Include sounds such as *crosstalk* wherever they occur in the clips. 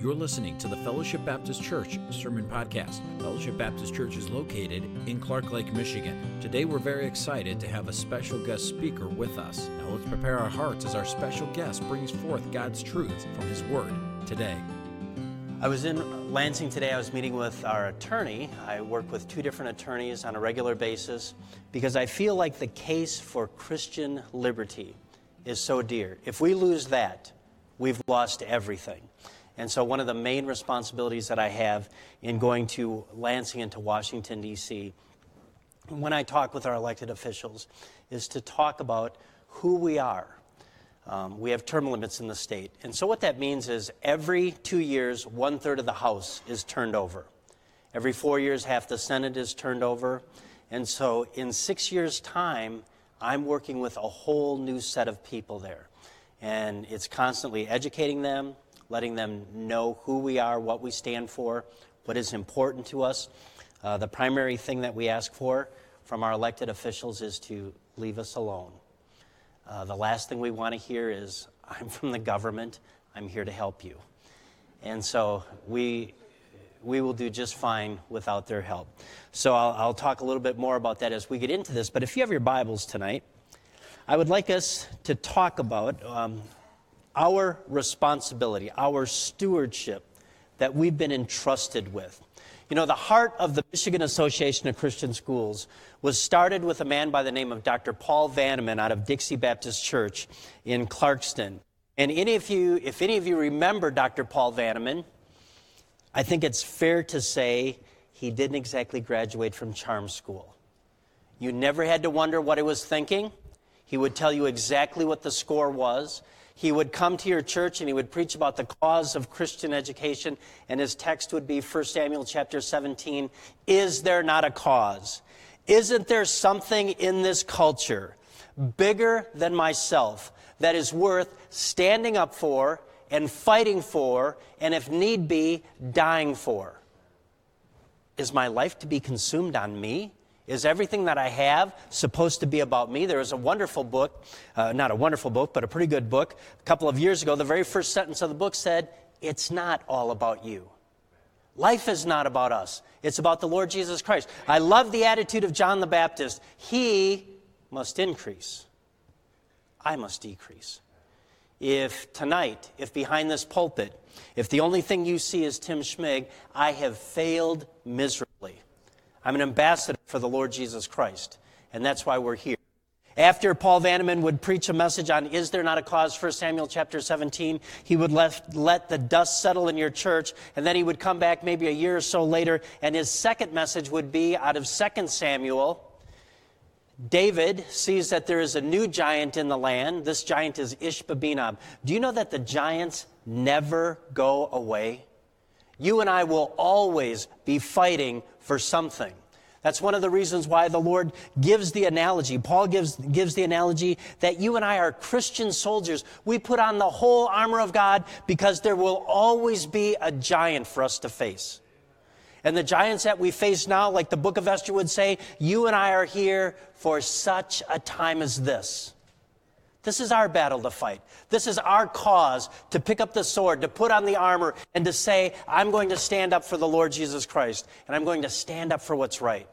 You're listening to the Fellowship Baptist Church Sermon Podcast. Fellowship Baptist Church is located in Clark Lake, Michigan. Today we're very excited to have a special guest speaker with us. Now let's prepare our hearts as our special guest brings forth God's truth from His Word today. I was in Lansing today. I was meeting with our attorney. I work with two different attorneys on a regular basis because I feel like the case for Christian liberty is so dear. If we lose that, we've lost everything. And so, one of the main responsibilities that I have in going to Lansing and to Washington, D.C., when I talk with our elected officials, is to talk about who we are. Um, we have term limits in the state. And so, what that means is every two years, one third of the House is turned over. Every four years, half the Senate is turned over. And so, in six years' time, I'm working with a whole new set of people there. And it's constantly educating them, letting them know who we are, what we stand for, what is important to us. Uh, the primary thing that we ask for from our elected officials is to leave us alone. Uh, the last thing we want to hear is, *laughs* I'm from the government, I'm here to help you. And so we, we will do just fine without their help. So I'll, I'll talk a little bit more about that as we get into this. But if you have your Bibles tonight, I would like us to talk about um, our responsibility, our stewardship that we've been entrusted with. You know, the heart of the Michigan Association of Christian Schools was started with a man by the name of Dr. Paul Vanneman out of Dixie Baptist Church in Clarkston. And any of you, if any of you remember Dr. Paul Vanneman, I think it's fair to say he didn't exactly graduate from charm school. You never had to wonder what he was thinking. He would tell you exactly what the score was he would come to your church and he would preach about the cause of Christian education, and his text would be 1 Samuel chapter 17 Is there not a cause? Isn't there something in this culture bigger than myself that is worth standing up for and fighting for, and if need be, dying for? Is my life to be consumed on me? Is everything that I have supposed to be about me? There was a wonderful book, uh, not a wonderful book, but a pretty good book. A couple of years ago, the very first sentence of the book said, It's not all about you. Life is not about us, it's about the Lord Jesus Christ. I love the attitude of John the Baptist. He must increase, I must decrease. If tonight, if behind this pulpit, if the only thing you see is Tim Schmig, I have failed miserably. I'm an ambassador for the Lord Jesus Christ, and that's why we're here. After Paul Vanneman would preach a message on Is There Not a Cause, 1 Samuel chapter 17, he would let, let the dust settle in your church, and then he would come back maybe a year or so later, and his second message would be out of 2 Samuel. David sees that there is a new giant in the land. This giant is Ishbibenob. Do you know that the giants never go away? You and I will always be fighting for something. That's one of the reasons why the Lord gives the analogy. Paul gives, gives the analogy that you and I are Christian soldiers. We put on the whole armor of God because there will always be a giant for us to face. And the giants that we face now, like the book of Esther would say, you and I are here for such a time as this. This is our battle to fight. This is our cause to pick up the sword, to put on the armor, and to say, I'm going to stand up for the Lord Jesus Christ, and I'm going to stand up for what's right.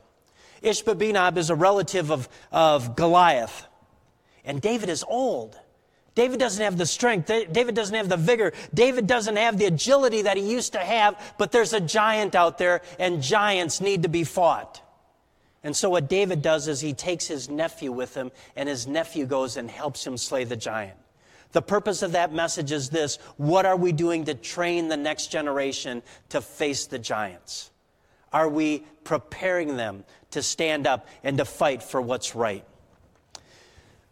Ishbibenob is a relative of, of Goliath, and David is old. David doesn't have the strength. David doesn't have the vigor. David doesn't have the agility that he used to have, but there's a giant out there, and giants need to be fought. And so, what David does is he takes his nephew with him, and his nephew goes and helps him slay the giant. The purpose of that message is this what are we doing to train the next generation to face the giants? Are we preparing them to stand up and to fight for what's right?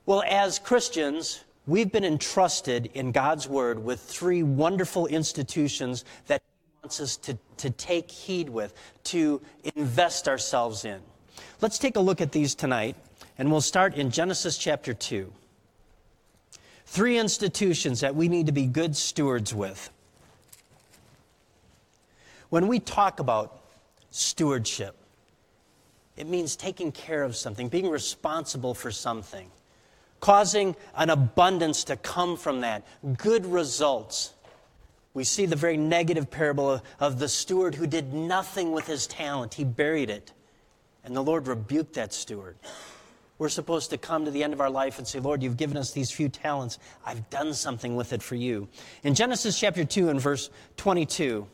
Well, as Christians, we've been entrusted in God's Word with three wonderful institutions that He wants us to, to take heed with, to invest ourselves in. Let's take a look at these tonight, and we'll start in Genesis chapter 2. Three institutions that we need to be good stewards with. When we talk about stewardship, it means taking care of something, being responsible for something, causing an abundance to come from that, good results. We see the very negative parable of, the steward who did nothing with his talent, he buried it. And the Lord rebuked that steward. We're supposed to come to the end of our life and say, Lord, you've given us these few talents. I've done something with it for you. In Genesis chapter 2 and verse 22,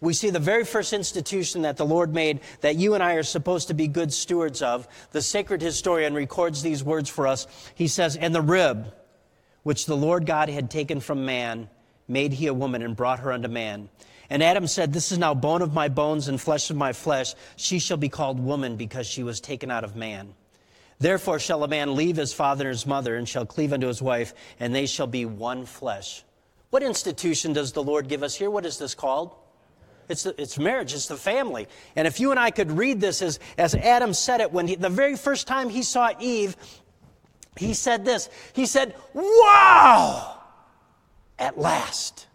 we see the very first institution that the Lord made that you and I are supposed to be good stewards of. The sacred historian records these words for us. He says, And the rib which the Lord God had taken from man, made he a woman and brought her unto man. And Adam said, This is now bone of my bones and flesh of my flesh. She shall be called woman because she was taken out of man. Therefore shall a man leave his father and his mother and shall cleave unto his wife, and they shall be one flesh. What institution does the Lord give us here? What is this called? It's, it's marriage, it's the family. And if you and I could read this as, as Adam said it, when he, the very first time he saw Eve, he said this. He said, Wow! At last.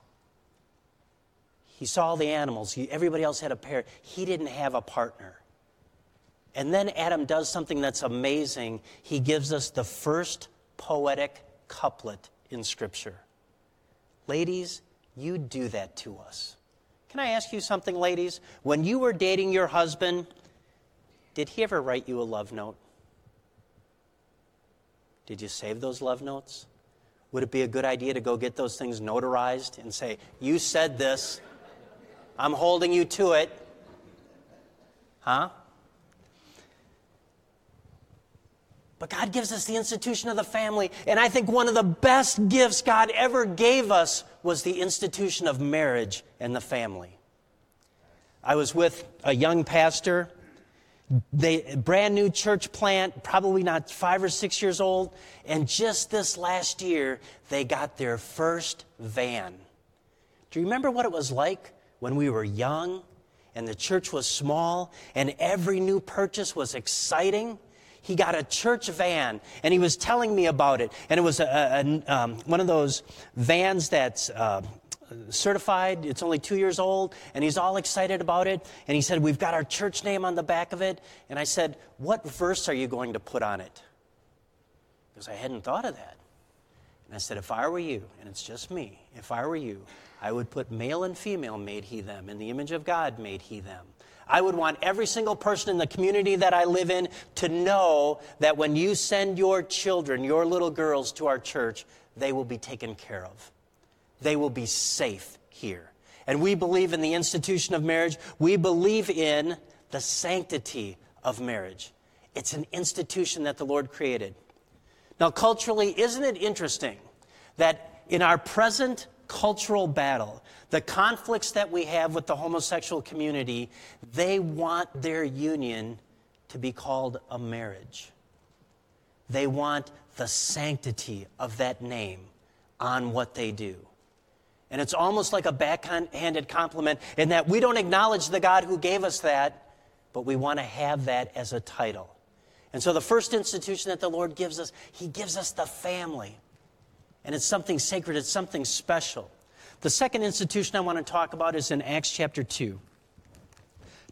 He saw the animals. He, everybody else had a pair. He didn't have a partner. And then Adam does something that's amazing. He gives us the first poetic couplet in Scripture. Ladies, you do that to us. Can I ask you something, ladies? When you were dating your husband, did he ever write you a love note? Did you save those love notes? Would it be a good idea to go get those things notarized and say, You said this, I'm holding you to it? Huh? But God gives us the institution of the family. And I think one of the best gifts God ever gave us was the institution of marriage and the family. I was with a young pastor, they brand new church plant, probably not 5 or 6 years old, and just this last year they got their first van. Do you remember what it was like when we were young and the church was small and every new purchase was exciting? he got a church van and he was telling me about it. And it was a, a, um, one of those vans that's uh, certified. It's only two years old. And he's all excited about it. And he said, We've got our church name on the back of it. And I said, What verse are you going to put on it? Because I hadn't thought of that. And I said, If I were you, and it's just me, if I were you, I would put male and female made he them. In the image of God made he them. I would want every single person in the community that I live in to know that when you send your children, your little girls to our church, they will be taken care of. They will be safe here. And we believe in the institution of marriage. We believe in the sanctity of marriage. It's an institution that the Lord created. Now, culturally, isn't it interesting that in our present cultural battle, the conflicts that we have with the homosexual community, they want their union to be called a marriage. They want the sanctity of that name on what they do. And it's almost like a backhanded compliment in that we don't acknowledge the God who gave us that, but we want to have that as a title. And so the first institution that the Lord gives us, He gives us the family. And it's something sacred, it's something special. The second institution I want to talk about is in Acts chapter 2.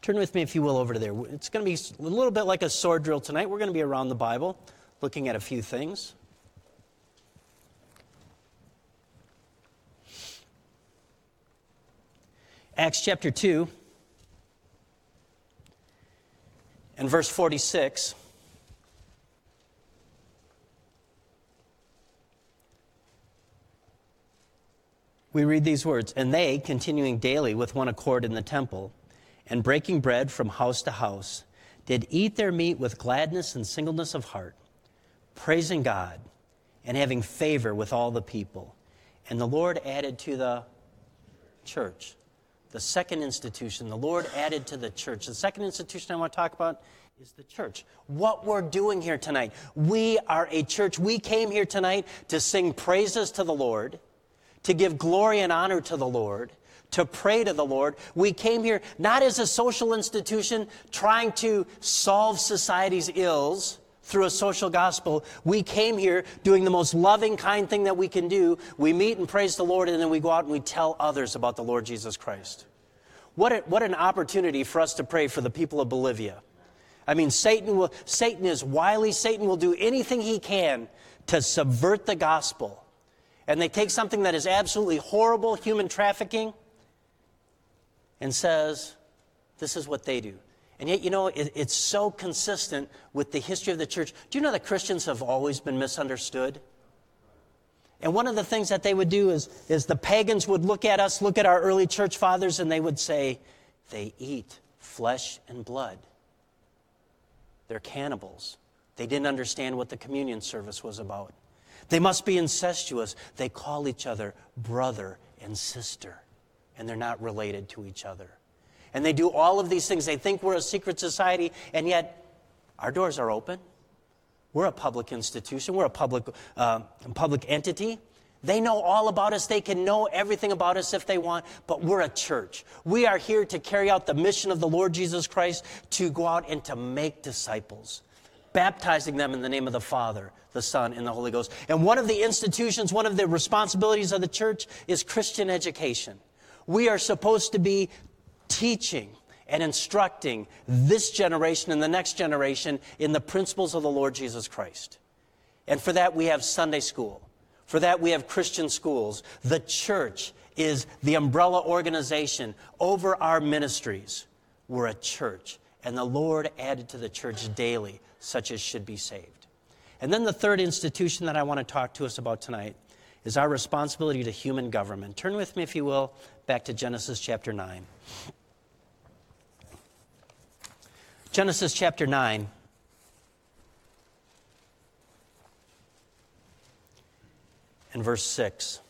Turn with me, if you will, over to there. It's going to be a little bit like a sword drill tonight. We're going to be around the Bible looking at a few things. Acts chapter 2 and verse 46. We read these words And they, continuing daily with one accord in the temple, and breaking bread from house to house, did eat their meat with gladness and singleness of heart, praising God and having favor with all the people. And the Lord added to the church, the second institution, the Lord added to the church. The second institution I want to talk about is the church. What we're doing here tonight. We are a church. We came here tonight to sing praises to the Lord to give glory and honor to the Lord, to pray to the Lord. We came here not as a social institution trying to solve society's ills through a social gospel. We came here doing the most loving, kind thing that we can do. We meet and praise the Lord, and then we go out and we tell others about the Lord Jesus Christ. What, a, what an opportunity for us to pray for the people of Bolivia. I mean, Satan, will, Satan is wily. Satan will do anything he can to subvert the gospel and they take something that is absolutely horrible, human trafficking, and says, this is what they do. And yet, you know, it, it's so consistent with the history of the church. Do you know that Christians have always been misunderstood? And one of the things that they would do is, is the pagans would look at us, look at our early church fathers, and they would say, they eat flesh and blood. They're cannibals. They didn't understand what the communion service was about. They must be incestuous. They call each other brother and sister, and they're not related to each other. And they do all of these things. They think we're a secret society, and yet our doors are open. We're a public institution, we're a public, uh, public entity. They know all about us. They can know everything about us if they want, but we're a church. We are here to carry out the mission of the Lord Jesus Christ to go out and to make disciples, baptizing them in the name of the Father, the Son, and the Holy Ghost. And one of the institutions, one of the responsibilities of the church is Christian education. We are supposed to be teaching and instructing this generation and the next generation in the principles of the Lord Jesus Christ. And for that, we have Sunday school. For that, we have Christian schools. The church is the umbrella organization over our ministries. We're a church, and the Lord added to the church daily such as should be saved. And then the third institution that I want to talk to us about tonight is our responsibility to human government. Turn with me, if you will, back to Genesis chapter 9. Genesis chapter 9. and verse 6.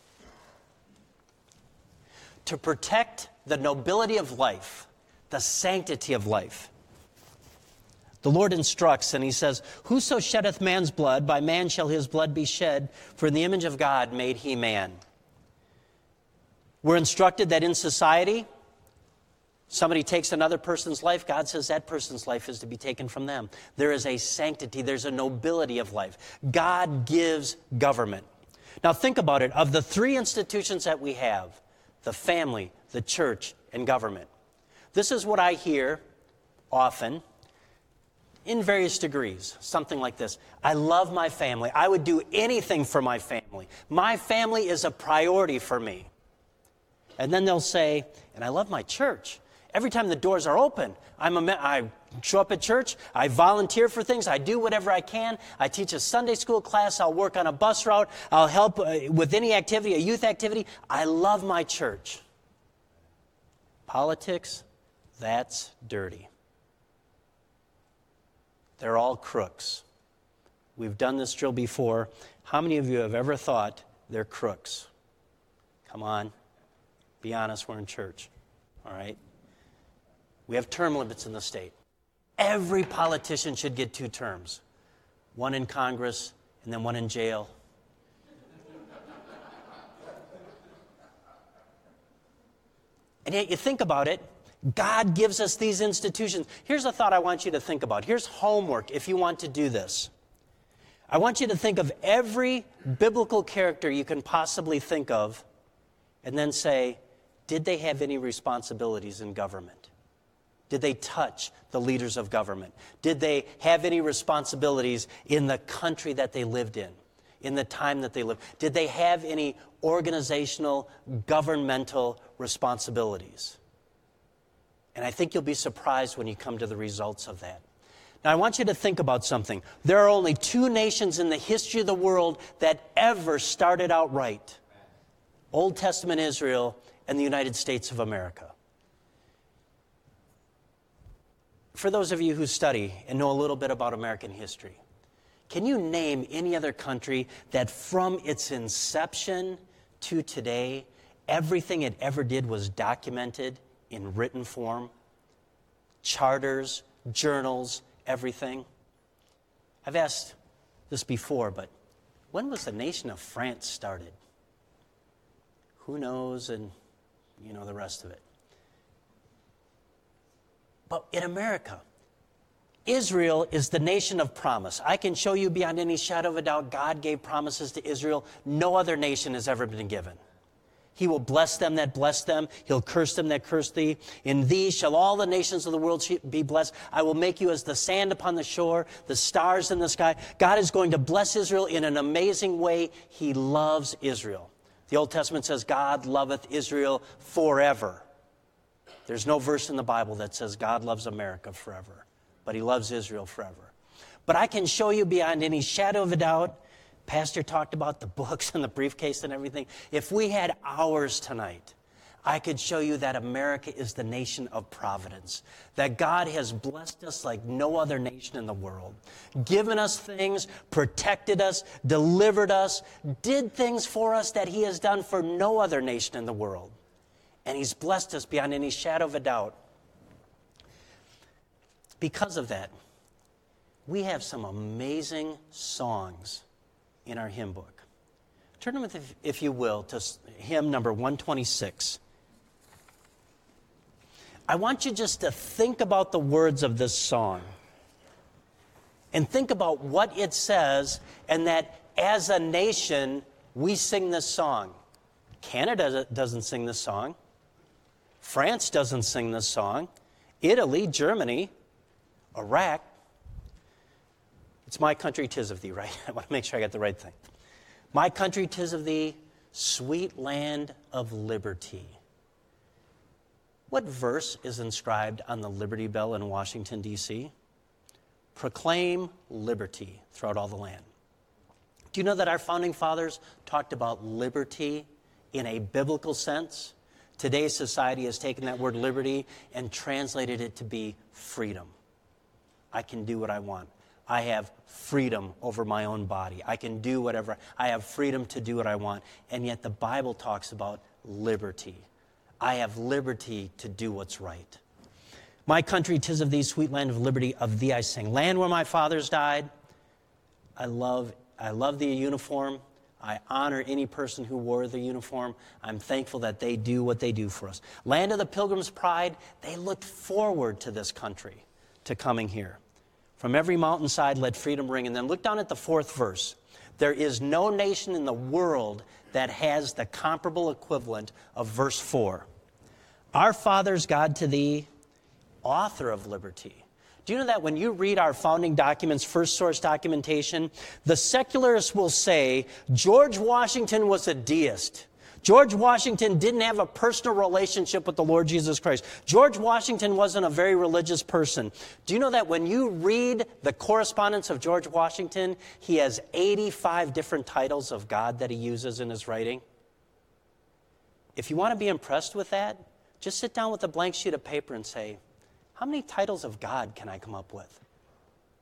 To protect the nobility of life, the sanctity of life. The Lord instructs, and He says, Whoso sheddeth man's blood, by man shall his blood be shed, for in the image of God made he man. We're instructed that in society, somebody takes another person's life, God says that person's life is to be taken from them. There is a sanctity, there's a nobility of life. God gives government. Now, think about it. Of the three institutions that we have the family, the church, and government this is what I hear often in various degrees. Something like this I love my family. I would do anything for my family. My family is a priority for me. And then they'll say, and I love my church. Every time the doors are open, I'm a, I show up at church, I volunteer for things, I do whatever I can. I teach a Sunday school class, I'll work on a bus route, I'll help uh, with any activity, a youth activity. I love my church. Politics, that's dirty. They're all crooks. We've done this drill before. How many of you have ever thought they're crooks? Come on. Be honest, we're in church. All right? We have term limits in the state. Every politician should get two terms one in Congress and then one in jail. and yet, you think about it, God gives us these institutions. Here's a thought I want you to think about. Here's homework if you want to do this. I want you to think of every biblical character you can possibly think of and then say, did they have any responsibilities in government? Did they touch the leaders of government? Did they have any responsibilities in the country that they lived in, in the time that they lived? Did they have any organizational, governmental responsibilities? And I think you'll be surprised when you come to the results of that. Now, I want you to think about something. There are only two nations in the history of the world that ever started out right Old Testament Israel and the United States of America. for those of you who study and know a little bit about American history, can you name any other country that from its inception to today, everything it ever did was documented in written form? Charters, journals, everything? I've asked this before, but when was the nation of France started? Who knows, and you know the rest of it. But in America, Israel is the nation of promise. I can show you beyond any shadow of a doubt, God gave promises to Israel no other nation has ever been given. He will bless them that bless them. He'll curse them that curse thee. In thee shall all the nations of the world be blessed. I will make you as the sand upon the shore, the stars in the sky. God is going to bless Israel in an amazing way. He loves Israel. The Old Testament says, God loveth Israel forever. There's no verse in the Bible that says God loves America forever, but He loves Israel forever. But I can show you beyond any shadow of a doubt Pastor talked about the *laughs* books and the briefcase and everything. If we had hours tonight, I could show you that America is the nation of providence, that God has blessed us like no other nation in the world, given us things, protected us, delivered us, did things for us that He has done for no other nation in the world. And He's blessed us beyond any shadow of a doubt. Because of that, we have some amazing songs in our hymn book. Turn with, if, if you will, to hymn number 126. I want you just to think about the words of this song and think about what it says, and that as a nation, we sing this song. Canada doesn't sing this song. France doesn't sing this song. Italy, Germany, Iraq, it's my country, tis of thee, right? *laughs* I want to make sure I got the right thing. My country, tis of thee, sweet land of liberty. What verse is inscribed on the Liberty Bell in Washington, D.C.? Proclaim liberty throughout all the land. Do you know that our founding fathers talked about liberty in a biblical sense? Today's society has taken that word liberty and translated it to be freedom. I can do what I want. I have freedom over my own body. I can do whatever. I have freedom to do what I want. And yet the Bible talks about liberty. I have liberty to do what's right. My country, tis of thee, sweet land of liberty, of thee I sing. Land where my fathers died. I love, I love the uniform. I honor any person who wore the uniform. I'm thankful that they do what they do for us. Land of the pilgrim's pride, they looked forward to this country, to coming here. From every mountainside let freedom ring. And then look down at the fourth verse. There is no nation in the world that has the comparable equivalent of verse 4. Our fathers, God to thee, author of liberty. Do you know that when you read our founding documents, first source documentation, the secularists will say George Washington was a deist. George Washington didn't have a personal relationship with the Lord Jesus Christ. George Washington wasn't a very religious person. Do you know that when you read the correspondence of George Washington, he has 85 different titles of God that he uses in his writing? If you want to be impressed with that, just sit down with a blank sheet of paper and say, How many titles of God can I come up with?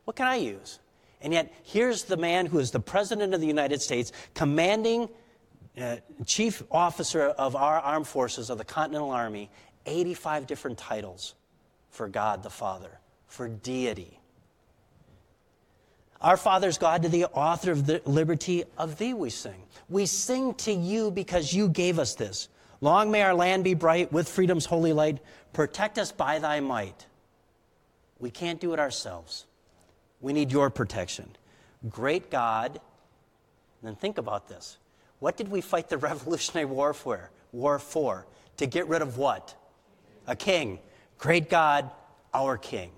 What can I use? And yet, here's the man who is the President of the United States commanding uh, chief officer of our armed forces of the Continental Army, 85 different titles for God the Father, for deity. Our Father's God to the author of the liberty of thee we sing. We sing to you because you gave us this. Long may our land be bright with freedom's holy light. Protect us by thy might. We can't do it ourselves. We need your protection. Great God, and then think about this. What did we fight the *laughs* Revolutionary War for? War for? To get rid of what? A king. Great God, our king.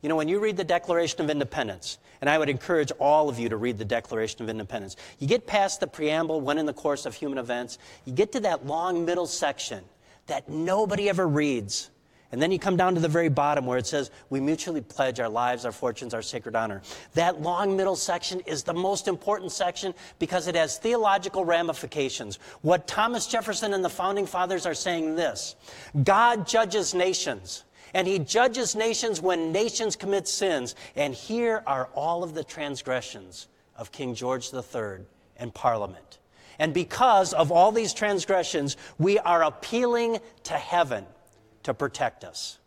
You know, when you read the Declaration of Independence, and I would encourage all of you to read the Declaration of Independence, you get past the preamble, when in the course of human events, you get to that long middle section that nobody ever reads. And then you come down to the very bottom where it says, We mutually pledge our lives, our fortunes, our sacred honor. That long middle section is the most important section because it has theological ramifications. What Thomas Jefferson and the founding fathers are saying this God judges nations. And he judges nations when nations commit sins. And here are all of the transgressions of King George III and Parliament. And because of all these transgressions, we are appealing to heaven to protect us.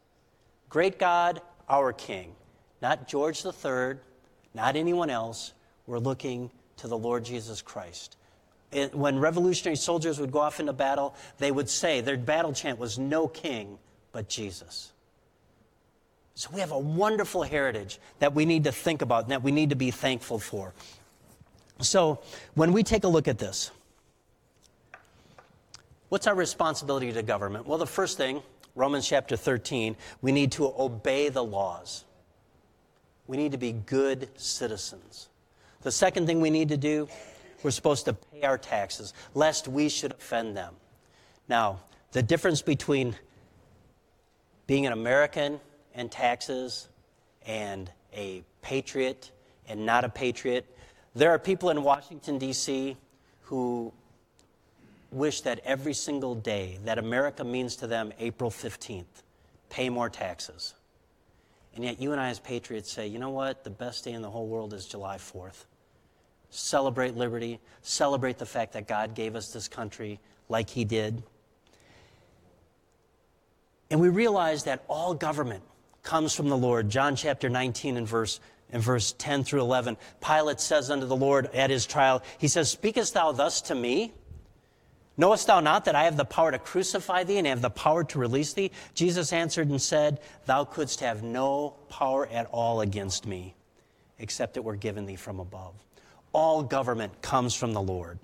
Great God, our King, not George III, not anyone else. We're looking to the Lord Jesus Christ. It, when revolutionary soldiers would go off into battle, they would say, their battle chant was, No king but Jesus. So we have a wonderful heritage that we need to think about and that we need to be thankful for. So when we take a look at this, What's our responsibility to government? Well, the first thing, Romans chapter 13, we need to obey the laws. We need to be good citizens. The second thing we need to do, we're supposed to pay our taxes, lest we should offend them. Now, the difference between being an American and taxes and a patriot and not a patriot, there are people in Washington, D.C. who wish that every single day that America means to them April 15th, pay more taxes. And yet, you and I, as patriots, say, you know what? The best day in the whole world is July 4th. Celebrate liberty, celebrate the fact that God gave us this country like He did. And we realize that all government comes from the Lord. John chapter 19 and verse, and verse 10 through 11. Pilate says unto the Lord at his trial, He says, Speakest thou thus to me? Knowest thou not that I have the power to crucify thee and have the power to release thee? Jesus answered and said, Thou couldst have no power at all against me, except it were given thee from above. All government comes from the Lord.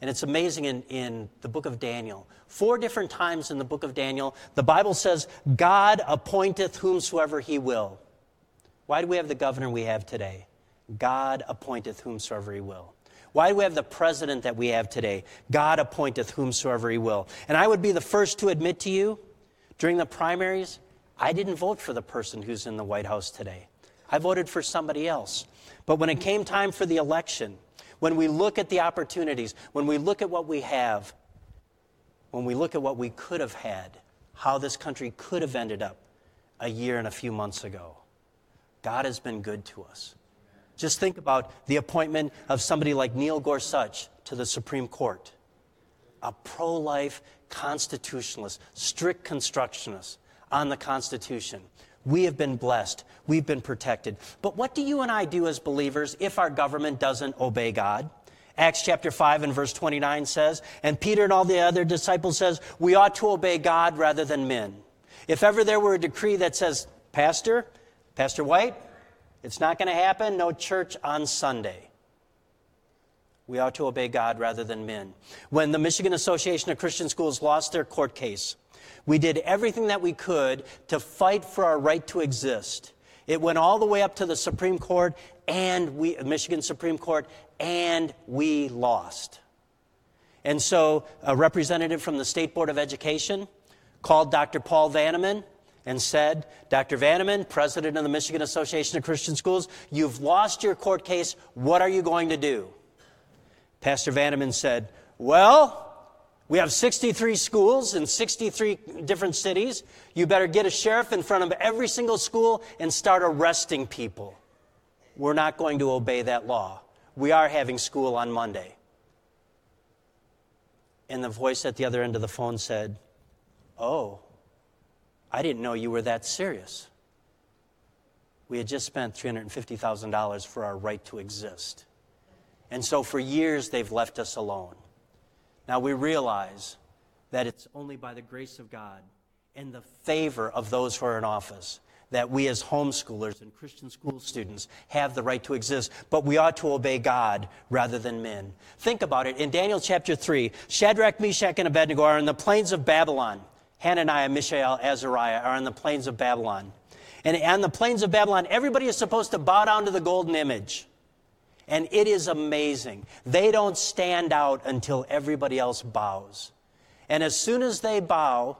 And it's amazing in, in the book of Daniel. Four different times in the book of Daniel, the Bible says, God appointeth whomsoever he will. Why do we have the governor we have today? God appointeth whomsoever he will. Why do we have the president that we have today? God appointeth whomsoever he will. And I would be the first to admit to you, during the primaries, I didn't vote for the person who's in the White House today. I voted for somebody else. But when it came time for the election, when we look at the opportunities, when we look at what we have, when we look at what we could have had, how this country could have ended up a year and a few months ago, God has been good to us. Just think about the appointment of somebody like Neil Gorsuch to the Supreme Court, a pro life constitutionalist, strict constructionist on the Constitution. We have been blessed. We've been protected. But what do you and I do as believers if our government doesn't obey God? Acts chapter 5 and verse 29 says, and Peter and all the other disciples says, we ought to obey God rather than men. If ever there were a decree that says, Pastor, Pastor White, it's not going to happen. No church on Sunday. We ought to obey God rather than men. When the Michigan Association of Christian Schools lost their court case, we did everything that we could to fight for our right to exist. It went all the way up to the Supreme Court and we, Michigan Supreme Court, and we lost. And so a representative from the State Board of Education called Dr. Paul Vanneman and said, Dr. Vanneman, president of the Michigan Association of Christian Schools, you've lost your court case. What are you going to do? Pastor Vanneman said, Well, we have 63 schools in 63 different cities. You better get a sheriff in front of every single school and start arresting people. We're not going to obey that law. We are having school on Monday. And the voice at the other end of the phone said, Oh, I didn't know you were that serious. We had just spent $350,000 for our right to exist. And so for years, they've left us alone. Now we realize that it's only by the grace of God and the favor of those who are in office that we as homeschoolers and Christian school students have the right to exist, but we ought to obey God rather than men. Think about it. In Daniel chapter 3, Shadrach, Meshach, and Abednego are in the plains of Babylon. Hananiah, Mishael, Azariah are on the plains of Babylon. And on the plains of Babylon, everybody is supposed to bow down to the golden image. And it is amazing. They don't stand out until everybody else bows. And as soon as they bow,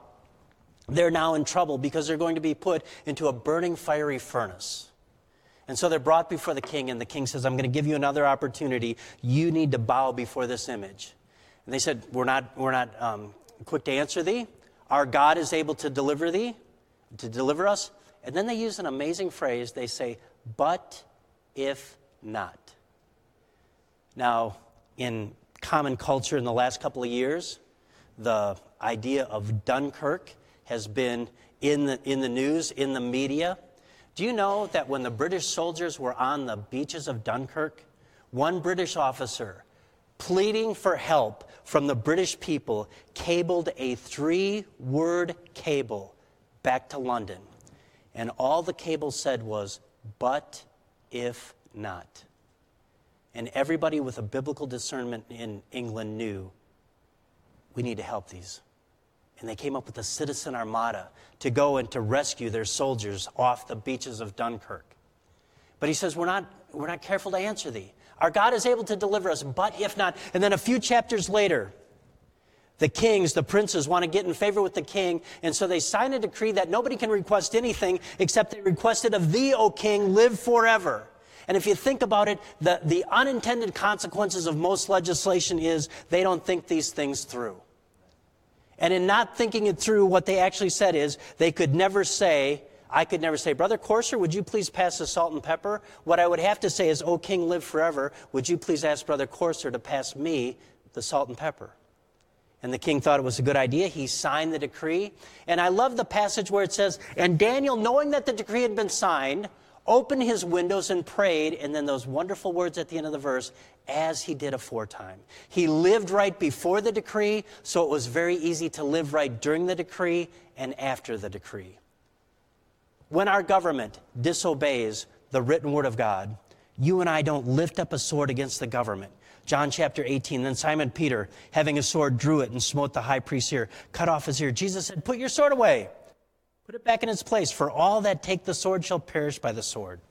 they're now in trouble because they're going to be put into a burning fiery furnace. And so they're brought before the king, and the king says, I'm going to give you another opportunity. You need to bow before this image. And they said, We're not, we're not um, quick to answer thee. Our God is able to deliver thee, to deliver us. And then they use an amazing phrase. They say, but if not. Now, in common culture in the last couple of years, the idea of Dunkirk has been in the, in the news, in the media. Do you know that when the British soldiers were on the beaches of Dunkirk, one British officer pleading for help from the British people, cabled a three word cable back to London. And all the cable said was, but if not. And everybody with a biblical discernment in England knew we need to help these. And they came up with a citizen armada to go and to rescue their soldiers off the beaches of Dunkirk. But he says, We're not, we're not careful to answer thee. Our God is able to deliver us, but if not. And then a few chapters later, the kings, the princes, want to get in favor with the king, and so they sign a decree that nobody can request anything except they requested of thee, O king, live forever. And if you think about it, the, the unintended consequences of most legislation is they don't think these things through. And in not thinking it through, what they actually said is they could never say, I could never say, Brother Courser, would you please pass the salt and pepper? What I would have to say is, O king, live forever. Would you please ask Brother Courser to pass me the salt and pepper? And the king thought it was a good idea. He signed the decree. And I love the passage where it says, And Daniel, knowing that the decree had been signed, opened his windows and prayed. And then those wonderful words at the end of the verse, as he did aforetime. He lived right before the decree, so it was very easy to live right during the decree and after the decree. When our government disobeys the written word of God, you and I don't lift up a sword against the government. John chapter 18. Then Simon Peter, having a sword, drew it and smote the high priest's ear, cut off his ear. Jesus said, Put your sword away. Put it back in its place, for all that take the sword shall perish by the sword.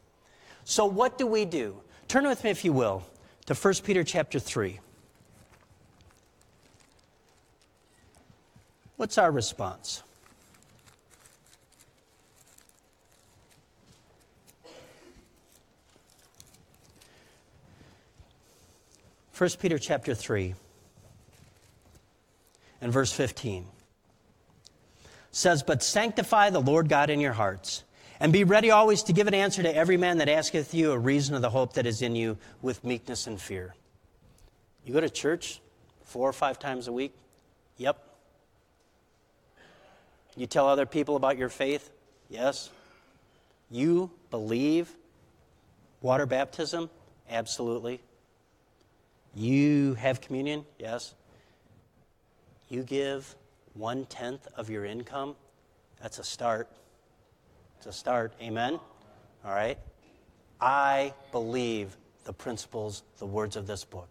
So what do we do? Turn with me, if you will, to 1 Peter chapter 3. What's our response? 1 Peter chapter 3 and verse 15 says, But sanctify the Lord God in your hearts, and be ready always to give an answer to every man that asketh you a reason of the hope that is in you with meekness and fear. You go to church four or five times a week? Yep. You tell other people about your faith? Yes. You believe water baptism? Absolutely. You have communion? Yes. You give one tenth of your income? That's a start. It's a start. Amen? All right? I believe the principles, the words of this book.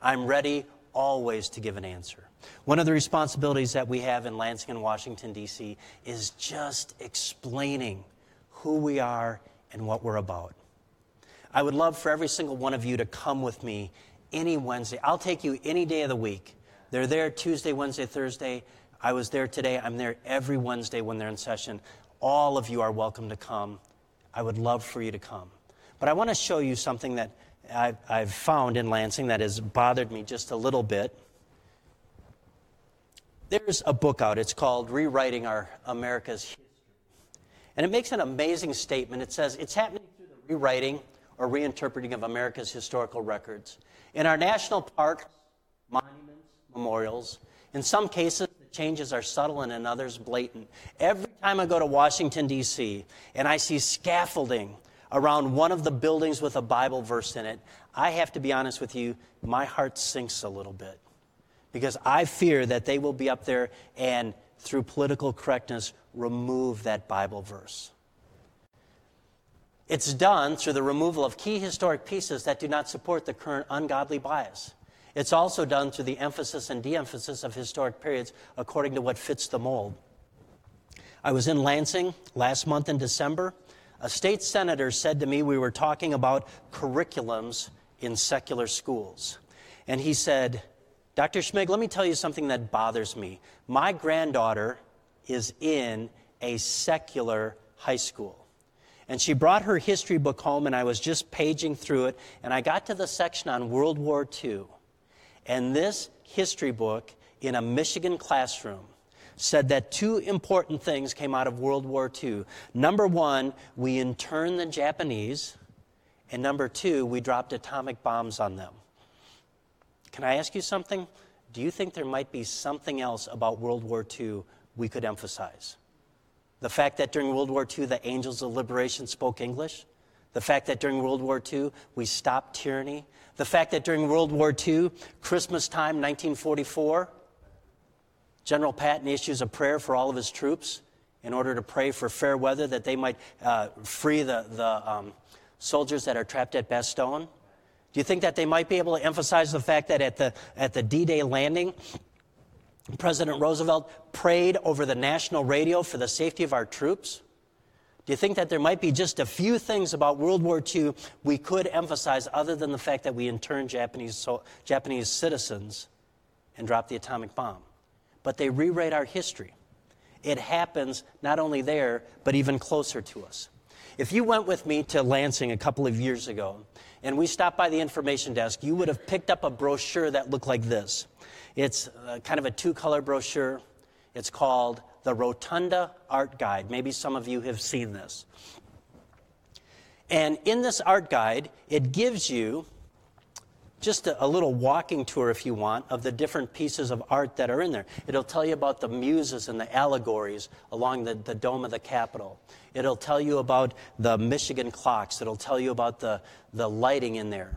I'm ready always to give an answer. One of the responsibilities that we have in Lansing and Washington, D.C., is just explaining who we are and what we're about. I would love for every single one of you to come with me any Wednesday. I'll take you any day of the week. They're there Tuesday, Wednesday, Thursday. I was there today. I'm there every Wednesday when they're in session. All of you are welcome to come. I would love for you to come. But I want to show you something that I've, found in Lansing that has bothered me just a little bit. There's a book out. It's called Rewriting Our America's History. And it makes an amazing statement. It says it's happening through the rewriting or reinterpreting of America's historical records. In our national parks, monuments, memorials, in some cases, the changes are subtle and in others, blatant. Every time I go to Washington, D.C., and I see scaffolding around one of the buildings with a Bible verse in it, I have to be honest with you, my heart sinks a little bit. Because I fear that they will be up there and, through political correctness, remove that Bible verse. It's done through the removal of key historic pieces that do not support the current ungodly bias. It's also done through the emphasis and de emphasis of historic periods according to what fits the mold. I was in Lansing last month in December. A state senator said to me we were talking about curriculums in secular schools. And he said, Dr. Schmig, let me tell you something that bothers me. My granddaughter is in a secular high school. And she brought her history book home, and I was just paging through it, and I got to the section on World War II. And this history book in a Michigan classroom said that two important things came out of World War II. Number one, we interned the Japanese, and number two, we dropped atomic bombs on them. Can I ask you something? Do you think there might be something else about World War II we could emphasize? The fact that during World War II, the angels of liberation spoke English. The fact that during World War II, we stopped tyranny. The fact that during World War II, Christmas time, 1944, General Patton issues a prayer for all of his troops in order to pray for fair weather that they might uh, free the, the um, soldiers that are trapped at Bastogne. Do you think that they might be able to emphasize the fact that at the, at the D Day landing, President Roosevelt prayed over the national radio for the safety of our troops? Do you think that there might be just a few things about World War II we could emphasize other than the fact that we interned Japanese, so, Japanese citizens and dropped the atomic bomb? But they rewrite our history. It happens not only there, but even closer to us. If you went with me to Lansing a couple of years ago and we stopped by the information desk, you would have picked up a brochure that looked like this. It's uh, kind of a two color brochure. It's called the Rotunda Art Guide. Maybe some of you have seen this. And in this art guide, it gives you just a, a, little walking tour, if you want, of the different pieces of art that are in there. It'll tell you about the muses and the allegories along the, the dome of the Capitol. It'll tell you about the Michigan clocks. It'll tell you about the, the lighting in there.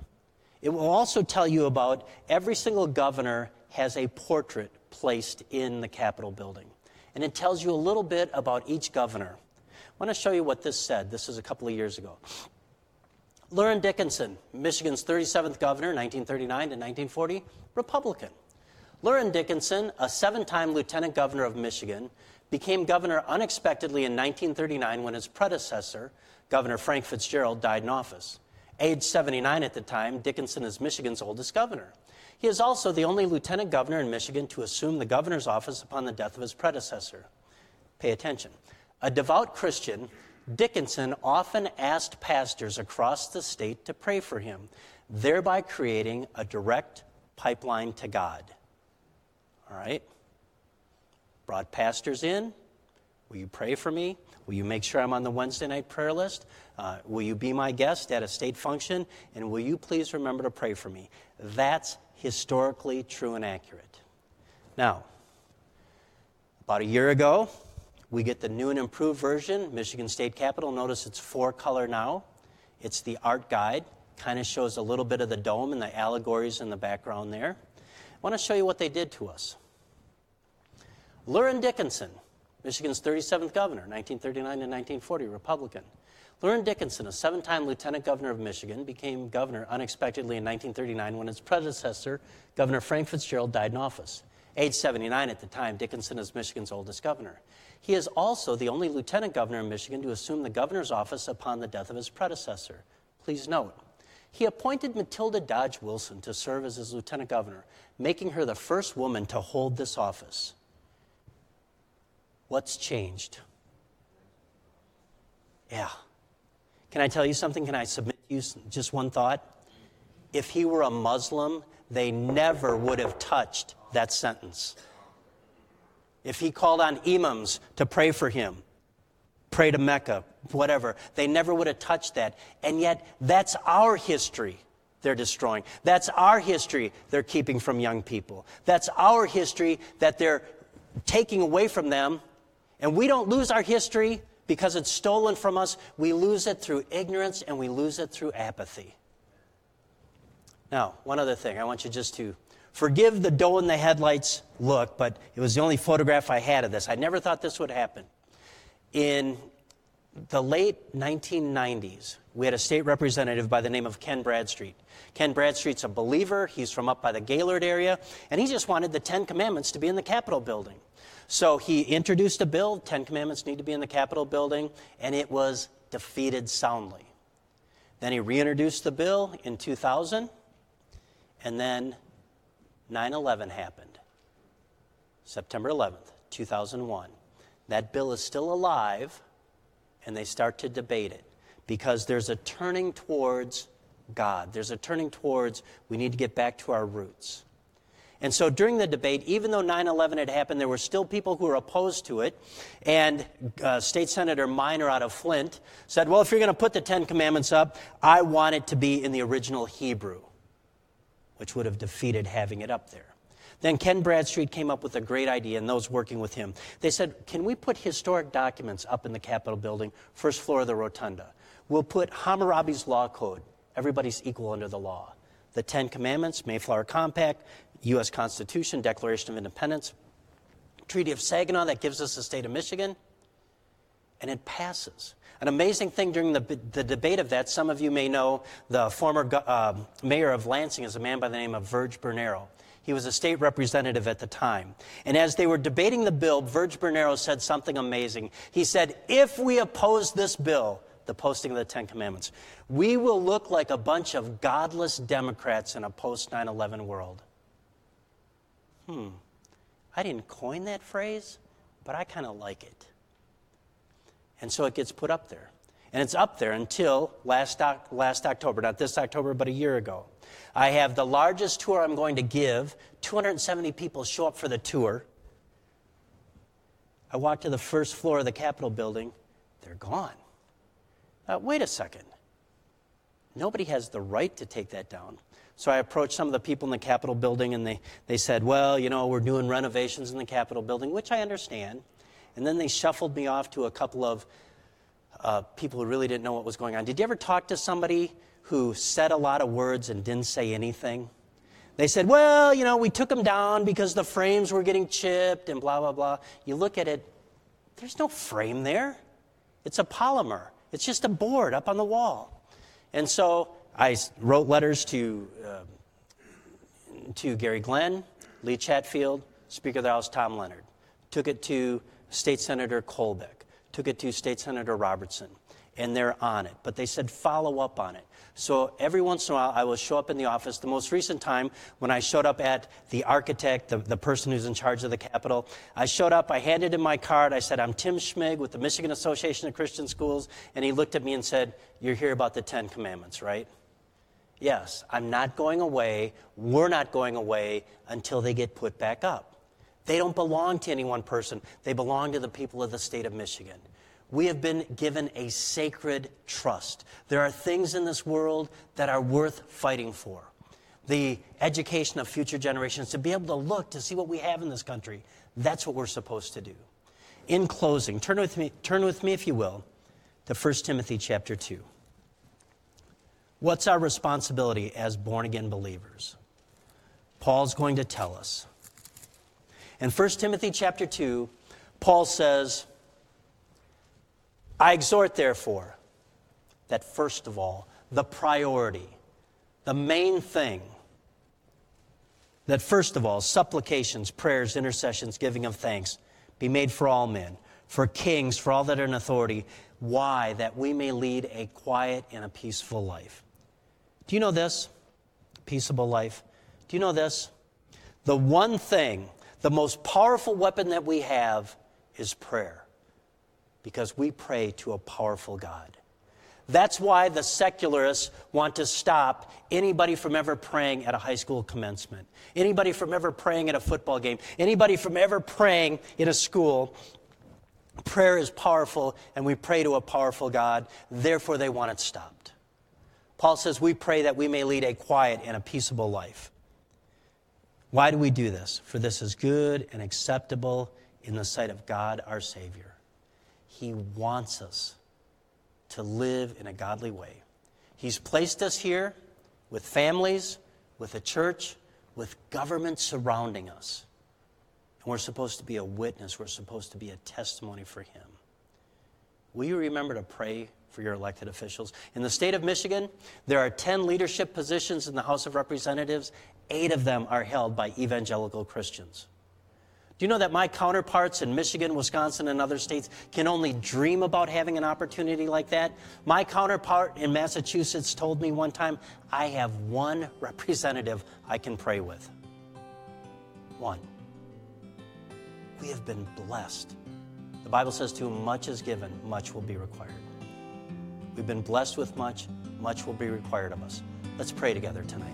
It will also tell you about every single governor has a portrait placed in the Capitol building and it tells you a little bit about each governor. I want to show you what this said. This is a couple of years ago. Luren Dickinson, Michigan's 37th governor, 1939 to 1940, Republican. Luren Dickinson, a seven time lieutenant governor of Michigan, became governor unexpectedly in 1939 when his predecessor, Governor Frank Fitzgerald, died in office. Age 79 at the time, Dickinson is Michigan's oldest governor. He is also the only lieutenant governor in Michigan to assume the governor's office upon the death of his predecessor. Pay attention. A devout Christian, Dickinson often asked pastors across the state to pray for him, thereby creating a direct pipeline to God. All right? Brought pastors in. Will you pray for me? Will you make sure I'm on the Wednesday night prayer list? Uh, will you be my guest at a state function? And will you please remember to pray for me? That's historically true and accurate. Now, about a year ago, we get the new and improved version, Michigan State Capitol. Notice it's four color now. It's the art guide, kind of shows a little bit of the dome and the allegories in the background there. I want to show you what they did to us. Luren Dickinson, Michigan's 37th governor, 1939 to 1940, Republican. Luren Dickinson, a seven time lieutenant governor of Michigan, became governor unexpectedly in 1939 when his predecessor, Governor Frank Fitzgerald, died in office. Age 79 at the time, Dickinson is Michigan's oldest governor. He is also the only lieutenant governor in Michigan to assume the governor's office upon the death of his predecessor. Please note, he appointed Matilda Dodge Wilson to serve as his lieutenant governor, making her the first woman to hold this office. What's changed? Yeah. Can I tell you something? Can I submit to you just one thought? If he were a Muslim, they never would have touched that sentence. If he called on imams to pray for him, pray to Mecca, whatever, they never would have touched that. And yet, that's our history they're destroying. That's our history they're keeping from young people. That's our history that they're taking away from them. And we don't lose our history because it's stolen from us, we lose it through ignorance and we lose it through apathy. Now, one other thing, I want you just to forgive the doe in the headlights look, but it was the only photograph I had of this. I never thought this would happen. In the late 1990s, we had a state representative by the name of Ken Bradstreet. Ken Bradstreet's a believer. He's from up by the Gaylord area, and he just wanted the Ten Commandments to be in the Capitol building. So he introduced a bill, Ten Commandments need to be in the Capitol building, and it was defeated soundly. Then he reintroduced the bill in 2000, and then 9 11 happened. September 11th, 2001. That bill is still alive, and they start to debate it because there's a turning towards God. There's a turning towards we need to get back to our roots. And so during the debate, even though 9 11 had happened, there were still people who were opposed to it. And uh, State Senator Minor out of Flint said, Well, if you're going to put the Ten Commandments up, I want it to be in the original Hebrew, which would have defeated having it up there. Then Ken Bradstreet came up with a great idea, and those working with him. They said, Can we put historic documents up in the Capitol building, first floor of the rotunda? We'll put Hammurabi's Law Code, everybody's equal under the law. The Ten Commandments, Mayflower Compact, U.S. Constitution, Declaration of Independence, Treaty of Saginaw that gives us the state of Michigan, and it passes. An amazing thing during the, the debate of that, some of you may know the former uh, mayor of Lansing is a man by the name of Virg Bernero. He was a state representative at the time. And as they were debating the bill, Virg Bernero said something amazing. He said, If we oppose this bill, the posting of the Ten Commandments, we will look like a bunch of godless Democrats in a post 9 11 world. Hmm. I didn't coin that phrase, but I kind of like it. And so it gets put up there. And it's up there until last, last October, not this October, but a year ago. I have the largest tour I'm going to give. 270 people show up for the tour. I walk to the first floor of the Capitol building. They're gone. Wait a second. Nobody has the right to take that down. So I approached some of the people in the Capitol building, and they, they said, Well, you know, we're doing renovations in the Capitol building, which I understand. And then they shuffled me off to a couple of uh, people who really didn't know what was going on. Did you ever talk to somebody who said a lot of words and didn't say anything? They said, well, you know, we took them down because the frames were getting chipped and blah, blah, blah. You look at it, there's no frame there. It's a polymer, it's just a board up on the wall. And so I wrote letters to, uh, to Gary Glenn, Lee Chatfield, Speaker of the House Tom Leonard. Took it to State Senator Kolbeck took it to State Senator Robertson, and they're on it. But they said follow up on it. So every once in a while, I will show up in the office. The most recent time, when I showed up at the architect, the, the person who's in charge of the Capitol, I showed up, I handed him my card. I said, I'm Tim Schmig with the Michigan Association of Christian Schools. And he looked at me and said, You're here about the Ten Commandments, right? Yes, I'm not going away. We're not going away until they get put back up. They don't belong to any one person, they belong to the people of the state of Michigan. We have been given a sacred trust. There are things in this world that are worth fighting for. The education of future generations, to be able to look to see what we have in this country, that's what we're supposed to do. In closing, turn with me, turn with me if you will, to 1 Timothy chapter 2. What's our responsibility as born again believers? Paul's going to tell us. In 1 Timothy chapter 2, Paul says, I exhort, therefore, that first of all, the priority, the main thing, that first of all, supplications, prayers, intercessions, giving of thanks be made for all men, for kings, for all that are in authority. Why? That we may lead a quiet and a peaceful life. Do you know this? Peaceable life. Do you know this? The one thing the most powerful weapon that we have is prayer because we pray to a powerful God. That's why the secularists want to stop anybody from ever praying at a high school commencement, anybody from ever praying at a football game, anybody from ever praying in a school. Prayer is powerful, and we pray to a powerful God. Therefore, they want it stopped. Paul says, We pray that we may lead a quiet and a peaceable life. Why do we do this? For this is good and acceptable in the sight of God our Savior. He wants us to live in a godly way. He's placed us here with families, with a church, with government surrounding us. And we're supposed to be a witness, we're supposed to be a testimony for Him. Will you remember to pray for your elected officials? In the state of Michigan, there are 10 leadership positions in the House of Representatives Eight of them are held by evangelical Christians. Do you know that my counterparts in Michigan, Wisconsin, and other states can only dream about having an opportunity like that? My counterpart in Massachusetts told me one time, I have one representative I can pray with. One. We have been blessed. The Bible says, To whom much is given, much will be required. We've been blessed with much, much will be required of us. Let's pray together tonight.